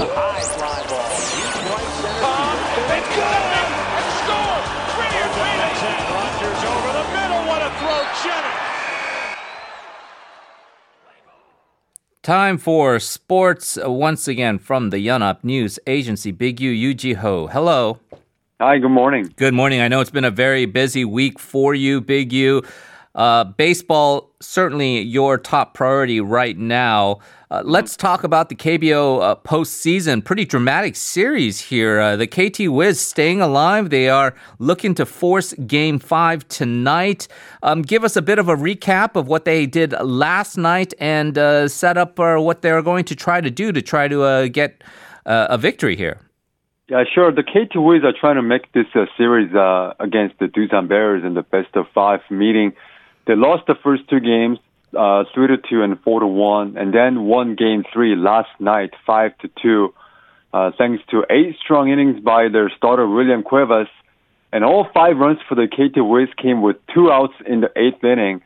a high fly ball. Deep right center. Pop, and ah, good! And score! Brilliant reading! Rogers over the middle. What a throw, Jennings! Time for sports once again from the Yonhap News Agency. Big U Yoo Jee-ho. Hello. Hi, good morning. Good morning. I know it's been a very busy week for you, Big U. Uh, baseball, certainly your top priority right now. Uh, let's talk about the KBO uh, postseason. Pretty dramatic series here. Uh, the KT Wiz staying alive. They are looking to force game five tonight. Um, give us a bit of a recap of what they did last night and uh, set up uh, what they're going to try to do to try to uh, get a victory here. Yeah, sure. The KT Wiz are trying to make this series against the Doosan Bears in the best of five meeting. They lost the first two games, uh, three to two and four to one, and then won game three last night, five to two, uh, thanks to eight strong innings by their starter William Cuevas, and all five runs for the KT Wiz came with two outs in the eighth inning.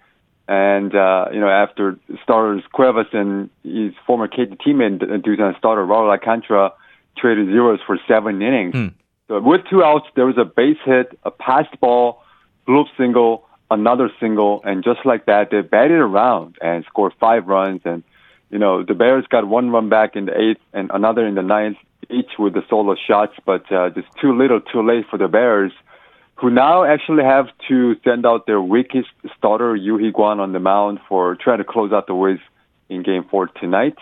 And uh, you know, after starters Cuevas and his former KT teammate and Doosan starter Raul Alcantara traded zeros for seven innings. Hmm. So with two outs, there was a base hit, a passed ball, bloop single, another single, and just like that, they batted around and scored five runs. And you know, the Bears got one run back in the eighth and another in the ninth, each with the solo shots, but uh, just too little, too late for the Bears, who now actually have to send out their weakest starter, Yoo Hee-kwan, on the mound for trying to close out the Wiz in Game Four tonight.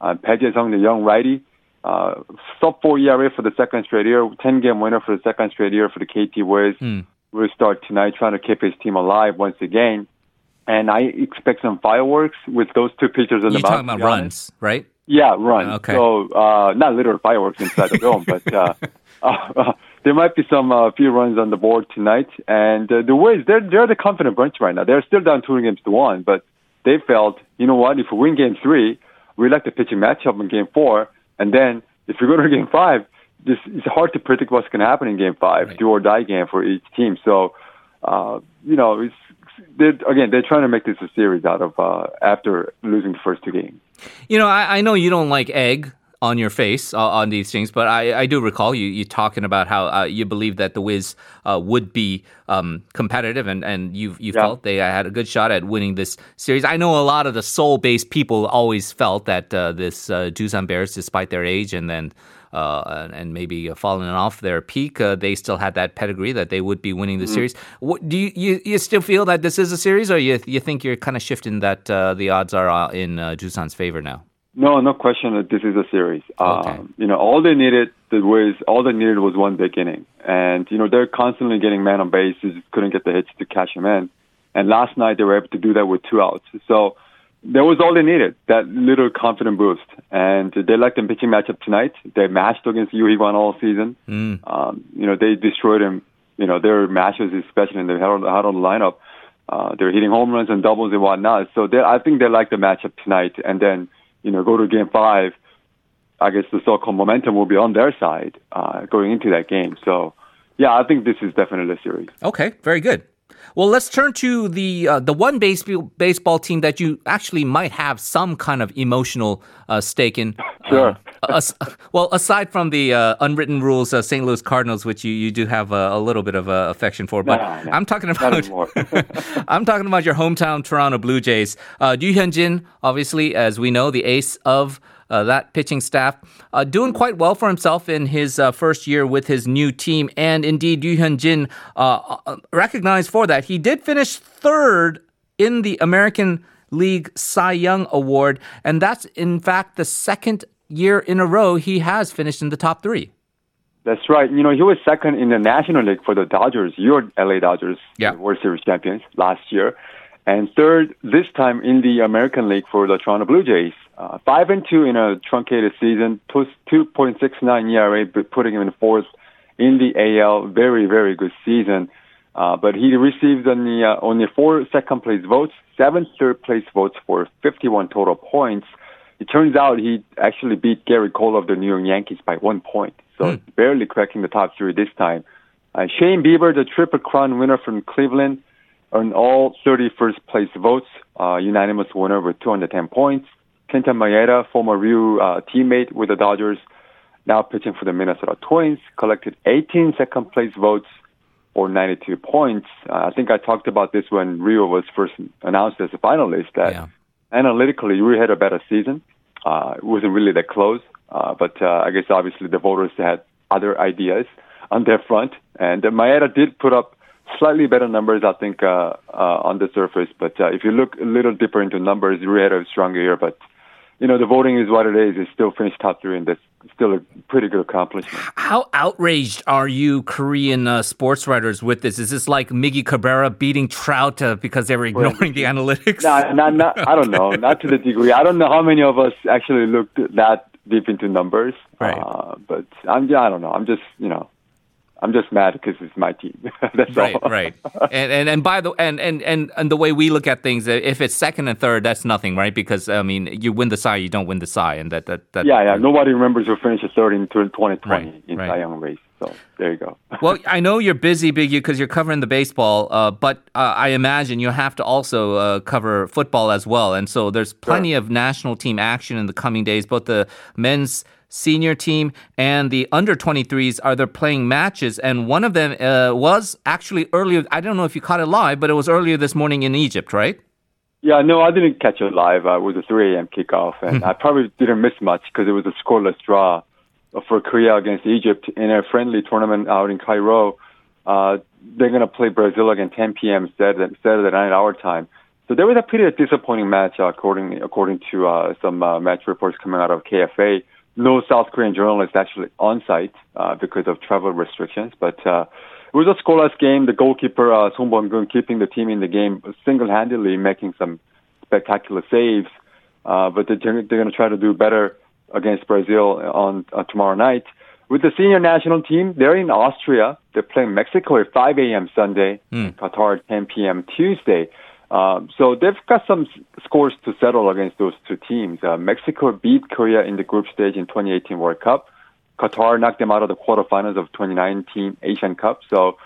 Uh, Jae-sung, the young righty, uh, sub four ERA for the second straight year, 10 game winner for the second straight year for the KT Wiz. Hmm. Will start tonight trying to keep his team alive once again. And I expect some fireworks with those two pitchers on You're the mound. talking about runs, right? Yeah, runs. Okay. So uh, not literal fireworks inside the dome, but uh, uh, there might be some uh, few runs on the board tonight. And uh, the Wiz, they're they're the confident bunch right now. They're still down two games to one, but they felt, you know what? If we win game three, we like the pitching matchup in game four, and then if we go to game five, this it's hard to predict what's going to happen in game five, Right. do or die game for each team. So, uh, you know, it's they're, again they're trying to make this a series out of uh, after losing the first two games. You know, I, I know you don't like egg on your face uh, on these things, but I, I do recall you, you talking about how uh, you believe that the Wiz uh, would be um, competitive, and, and you you Yeah. felt they had a good shot at winning this series. I know a lot of the Seoul based people always felt that uh, this uh, Doosan Bears, despite their age and then uh, and- maybe falling off their peak, uh, they still had that pedigree that they would be winning the Mm-hmm. series. What, do you, you you still feel that this is a series, or you you think you're kind of shifting that uh, the odds are uh, in uh, Doosan's favor now? No, no question that this is a series. Okay. Um, you know, all they needed Wiz, all they needed was one big inning, and you know they're constantly getting man on base. Just couldn't get the hits to catch him in. And last night they were able to do that with two outs. So that was all they needed, that little confident boost. And they like the pitching matchup tonight. They matched against Yoo Hee-kwan all season. Mm. Um, you know, they destroyed him. You know, their matches, especially in the hard on the lineup, uh, they're hitting home runs and doubles and whatnot. So they, I think they like the matchup tonight. And then, you know, go to game five. I guess the so-called momentum will be on their side uh, going into that game. So, yeah, I think this is definitely a series. Okay, very good. Well, let's turn to the uh, the one baseball baseball team that you actually might have some kind of emotional uh, stake in. Sure. Uh, well, aside from the uh, unwritten rules, uh, St. Louis Cardinals, which you, you do have a, a little bit of uh, affection for, but No, no, I'm talking about. I'm talking about your hometown Toronto Blue Jays. Uh, Ryu Hyun-jin, obviously, as we know, the ace of uh, that pitching staff, uh, doing quite well for himself in his uh, first year with his new team. And indeed, Ryu Hyun-jin, uh, uh, recognized for that. He did finish third in the American League Cy Young Award, and that's in fact the second year in a row he has finished in the top three. That's right. You know, he was second in the National League for the Dodgers, your LA Dodgers, Yeah. World Series champions last year, and third this time in the American League for the Toronto Blue Jays. Uh, five and two in a truncated season, plus 2.69 ERA, but putting him in fourth in the AL. Very, very good season. Uh, but he received only, uh, only four second place votes, seven third place votes for 51 total points. It turns out he actually beat Gerrit Cole of the New York Yankees by one point. So barely cracking the top three this time. Uh, Shane Bieber, the Triple Crown winner from Cleveland, earned all 31st place votes, uh, unanimous winner with 210 points. Kenta Maeda, former Ryu uh, teammate with the Dodgers, now pitching for the Minnesota Twins, collected 18 second place votes or 92 points. Uh, I think I talked about this when Ryu was first announced as a finalist. That Yeah. analytically, Ryu had a better season. Uh, it wasn't really that close, uh, but uh, I guess obviously the voters had other ideas on their front. And uh, Maeda did put up slightly better numbers, I think, uh, uh, on the surface. But uh, if you look a little deeper into numbers, Ryu had a stronger year. But you know, the voting is what it is. It's still finished top three, and that's still a pretty good accomplishment. How outraged are you, Korean uh, sports writers, with this? Is this like Miggy Cabrera beating Trout uh, because they were ignoring the analytics? No, not, not, I don't know, not to the degree. I don't know how many of us actually looked that deep into numbers. Right. Uh, but I'm, yeah, I don't know. I'm just, you know, I'm just mad because it's my team. That's Right, all. right, and and and by the and and and and the way we look at things, if it's second and third, that's nothing, right? Because I mean, you win the side, you don't win the side, and that that that. Yeah, yeah. Nobody remembers who finished third in 2020 Right, in right. Young race. So there you go. Well, I know you're busy, Big U, because you're covering the baseball, uh, but uh, I imagine you have to also uh, cover football as well. And so there's plenty of national team action in the coming days. Both the men's senior team and the under 23s are there playing matches, and one of them uh, was actually earlier. I don't know if you caught it live, but it was earlier this morning in Egypt, right? Yeah, no, I didn't catch it live. Uh, it was a 3 a.m. kickoff, and I probably didn't miss much because it was a scoreless draw for Korea against Egypt in a friendly tournament out in Cairo. Uh, they're going to play Brazil again 10 p.m. Saturday, Saturday night our time. So there was a pretty disappointing match, according according to uh, some uh, match reports coming out of KFA. No South Korean journalists actually on site uh, because of travel restrictions, but. Uh, it was a scoreless game. The goalkeeper uh, Song Bum-keun keeping the team in the game single-handedly, making some spectacular saves. Uh, but they're, they're going to try to do better against Brazil on uh, tomorrow night. With the senior national team, they're in Austria. They're playing Mexico at 5 a.m. Sunday, Qatar at 10 p.m. Tuesday. Um, so they've got some scores to settle against those two teams. Uh, Mexico beat Korea in the group stage in 2018 World Cup. Qatar knocked them out of the quarterfinals of 2019 Asian Cup. So,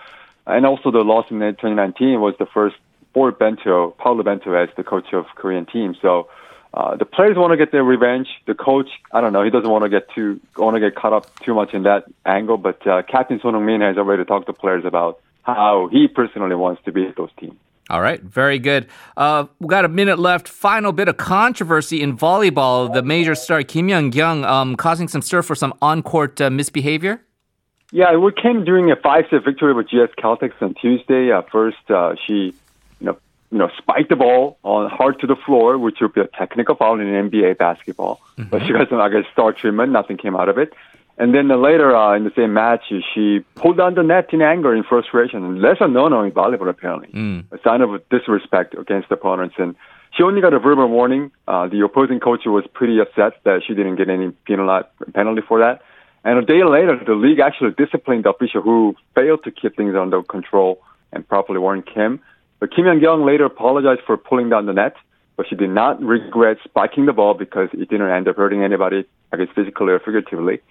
and also the loss in 2019 was the first for Bento, Paulo Bento as the coach of Korean team. So, uh, the players want to get their revenge. The coach, I don't know, he doesn't want to get too want to get caught up too much in that angle. But uh, Captain Son Heung-min has already talked to players about how he personally wants to beat those teams. All right, very good. Uh, we got a minute left. Final bit of controversy in volleyball. The major star Kim Yeon-koung um, causing some stir for some on-court uh, misbehavior. Yeah, it came during a five-set victory with GS Caltex on Tuesday. Uh, first, uh, she, you know, you know, spiked the ball on hard to the floor, which would be a technical foul in NBA basketball. But she got some, I guess, star treatment. Nothing came out of it. And then later uh, in the same match, she pulled down the net in anger, in frustration. And that's a no-no in volleyball, apparently. A sign of disrespect against opponents. And she only got a verbal warning. Uh, the opposing coach was pretty upset that she didn't get any penalty penalty for that. And a day later, the league actually disciplined the official who failed to keep things under control and properly warned Kim. But Kim Young later apologized for pulling down the net, but she did not regret spiking the ball because it didn't end up hurting anybody, I guess physically or figuratively.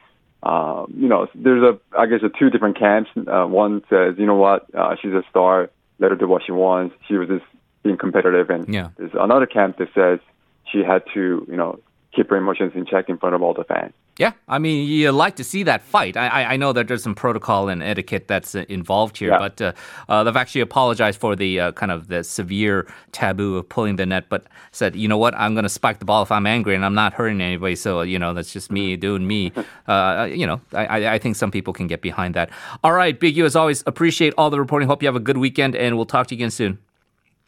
Um, you know, there's a, I guess, a two different camps. Uh, one says, you know what, uh, she's a star, let her do what she wants. She was just being competitive, and Yeah. there's another camp that says she had to, you know, keep her emotions in check in front of all the fans. Yeah, I mean, you like to see that fight. I, I, I know that there's some protocol and etiquette that's uh, involved here, Yeah. but uh, uh, they've actually apologized for the uh, kind of the severe taboo of pulling the net, but said, you know what, I'm going to spike the ball if I'm angry and I'm not hurting anybody. So, you know, that's just me doing me. Uh, you know, I, I- I think some people can get behind that. All right, Big U, as always, appreciate all the reporting. Hope you have a good weekend, and we'll talk to you again soon.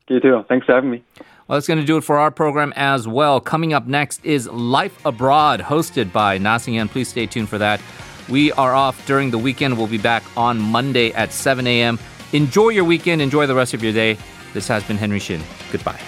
You too. Thanks for having me. Well, that's going to do it for our program as well. Coming up next is Life Abroad, hosted by Nasingyan. Please stay tuned for that. We are off during the weekend. We'll be back on Monday at 7 a.m. Enjoy your weekend. Enjoy the rest of your day. This has been Henry Shin. Goodbye.